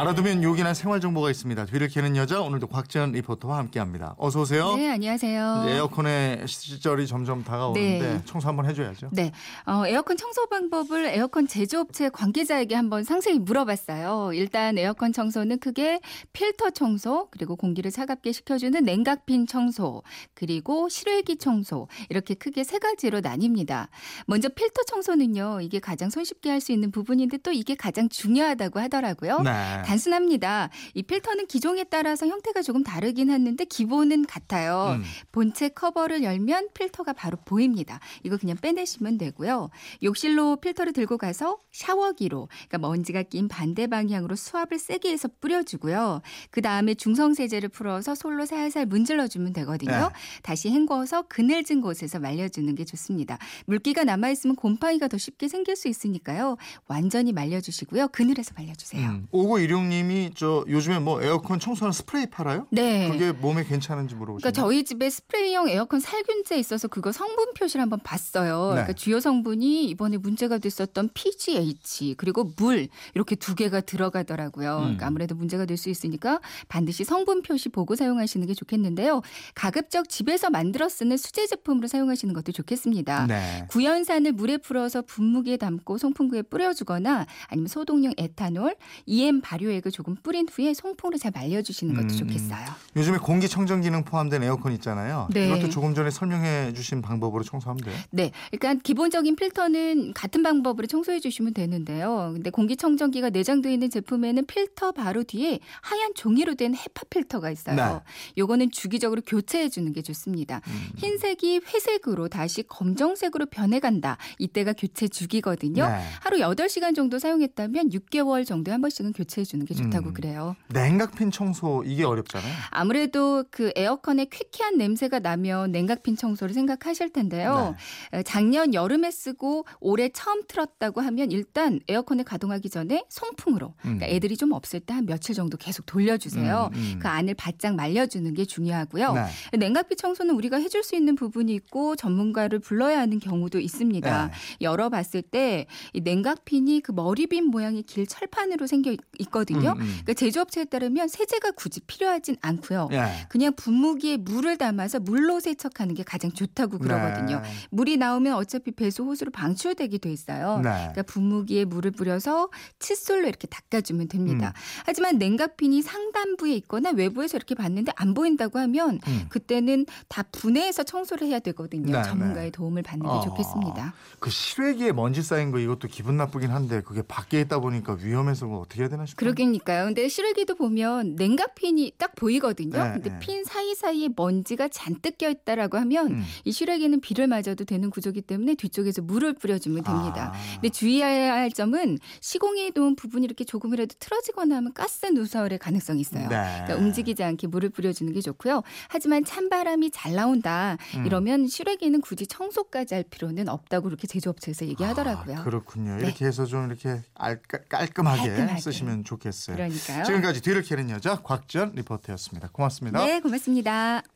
알아두면 요긴한 생활 정보가 있습니다. 뒤를 캐는 여자 오늘도 곽지연 리포터와 함께합니다. 어서 오세요. 네, 안녕하세요. 이제 에어컨의 시절이 점점 다가오는데 네. 청소 한번 해줘야죠. 네, 어, 에어컨 청소 방법을 에어컨 제조업체 관계자에게 한번 상세히 물어봤어요. 일단 에어컨 청소는 크게 필터 청소, 그리고 공기를 차갑게 식혀주는 냉각핀 청소, 그리고 실외기 청소 이렇게 크게 세 가지로 나뉩니다. 먼저 필터 청소는요, 이게 가장 손쉽게 할 수 있는 부분인데 또 이게 가장 중요하다고 하더라고요. 네. 단순합니다. 이 필터는 기종에 따라서 형태가 조금 다르긴 했는데 기본은 같아요. 음. 본체 커버를 열면 필터가 바로 보입니다. 이거 그냥 빼내시면 되고요. 욕실로 필터를 들고 가서 샤워기로 그러니까 먼지가 낀 반대 방향으로 수압을 세게 해서 뿌려주고요. 그 다음에 중성 세제를 풀어서 솔로 살살 문질러 주면 되거든요. 네. 다시 헹궈서 그늘진 곳에서 말려주는 게 좋습니다. 물기가 남아 있으면 곰팡이가 더 쉽게 생길 수 있으니까요. 완전히 말려주시고요. 그늘에서 말려주세요. 음. 5916님이 저 요즘에 뭐 에어컨 청소하는 스프레이 팔아요? 네. 그게 몸에 괜찮은지 물어보시네요. 그러니까 저희 집에 스프레이형 에어컨 살균제 있어서 그거 성분 표시를 한번 봤어요. 네. 그러니까 주요 성분이 이번에 문제가 됐었던 PGH 그리고 물 이렇게 두 개가 들어가더라고요. 음. 그러니까 아무래도 문제가 될 수 있으니까 반드시 성분 표시 보고 사용하시는 게 좋겠는데요. 가급적 집에서 만들어 쓰는 수제 제품으로 사용하시는 것도 좋겠습니다. 네. 구연산을 물에 풀어서 분무기에 담고 송풍구에 뿌려주거나 아니면 소독용 에탄올, EM 발효액을 조금 뿌린 후에 송풍으로 잘 말려주시는 것도 음, 좋겠어요. 요즘에 공기청정 기능 포함된 에어컨 있잖아요. 네. 이것도 조금 전에 설명해 주신 방법으로 청소하면 돼요. 네. 그러니까 기본적인 필터는 같은 방법으로 청소해 주시면 되는데요. 근데 공기청정기가 내장되어 있는 제품에는 필터 바로 뒤에 하얀 종이로 된 헤파 필터가 있어요. 네. 요거는 주기적으로 교체해 주는 게 좋습니다. 음. 흰색이 회색으로 다시 검정색으로 변해간다. 이때가 교체 주기거든요. 네. 하루 8시간 정도 사용했다면 6개월 정도에 한 번씩은 교체해 주는 게 좋다고 음. 그래요. 냉각핀 청소 이게 어렵잖아요. 아무래도 그 에어컨에 퀴퀴한 냄새가 나면 냉각핀 청소를 생각하실 텐데요. 네. 어, 작년 여름에 쓰고 올해 처음 틀었다고 하면 일단 에어컨을 가동하기 전에 송풍으로 그러니까 음. 애들이 좀 없을 때 한 며칠 정도 계속 돌려주세요. 음, 음. 그 안을 바짝 말려주는 게 중요하고요. 네. 냉각비 청소는 우리가 해줄 수 있는 부분이 있고 전문가를 불러야 하는 경우도 있습니다. 네. 열어봤을 때이 냉각핀이 그 머리빗 모양의 길 철판으로 생겨 있- 있거든요. 음, 음. 그러니까 제조업체에 따르면 세제가 굳이 필요하진 않고요. 예. 그냥 분무기에 물을 담아서 물로 세척하는 게 가장 좋다고 그러거든요. 네. 물이 나오면 어차피 배수 호수로 방출되게 돼 있어요. 네. 그러니까 분무기에 물을 뿌려서 칫솔로 이렇게 닦아주면 됩니다. 음. 하지만 냉각핀이 상단부에 있거나 외부에서 이렇게 봤는데 안 보인다고 하면 음. 그때는 다 분해해서 청소를 해야 되거든요. 네, 전문가의 네. 도움을 받는 게 어. 좋겠습니다. 그 실외기에 먼지 쌓인 거 이것도 기분 나쁘긴 한데 그게 밖에 있다 보니까 위험해서 어떻게 해야 되나 싶어요. 그러니까요. 근데 실외기도 보면 냉각핀이 딱 보이거든요. 네, 근데 네. 핀 사이사이에 먼지가 잔뜩 껴 있다라고 하면 음. 이 실외기는 비를 맞아도 되는 구조기 때문에 뒤쪽에서 물을 뿌려주면 됩니다. 아. 근데 주의해야 할 점은 시공에 놓은 부분이 이렇게 조금이라도 틀어지거나 하면 가스 누설의 가능성이 있어요. 네. 그러니까 움직이지 않게 물을 뿌려주는 게 좋고요. 하지만 찬바람이 잘 나온다 음. 이러면 실외기는 굳이 청소까지 할 필요는 없다고 그렇게 제조업체에서 얘기하더라고요. 아, 그렇군요. 네. 이렇게 해서 좀 이렇게 깔- 깔끔하게, 깔끔하게. 쓰시면 좋겠어요. 그러니까요. 지금까지 뒤를 캐는 여자 곽지연 리포터였습니다. 고맙습니다. 네, 고맙습니다.